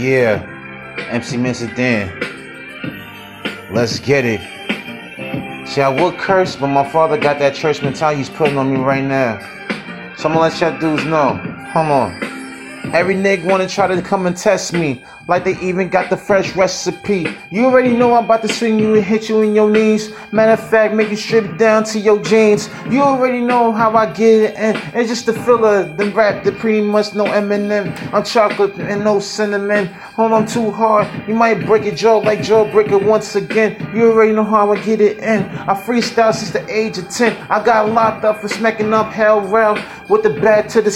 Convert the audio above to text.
Yeah, MC Mansandam. Let's get it. See, I would curse, but my father got that church mentality he's putting on me right now. So I'm gonna let y'all dudes know. Hold on. Every nigga wanna try to come and test me, like they even got the fresh recipe. You already know I'm about to swing you and hit you in your knees. Matter of fact, make you strip down to your jeans. You already know how I get it, and it's just the filler. The rap, the pretty much no Eminem. I'm chocolate and no cinnamon. Hold on too hard, you might break your jaw like Jawbreaker once again. You already know how I get it in. I freestyle since the age of 10. I got locked up for smacking up hell rail with the bat to the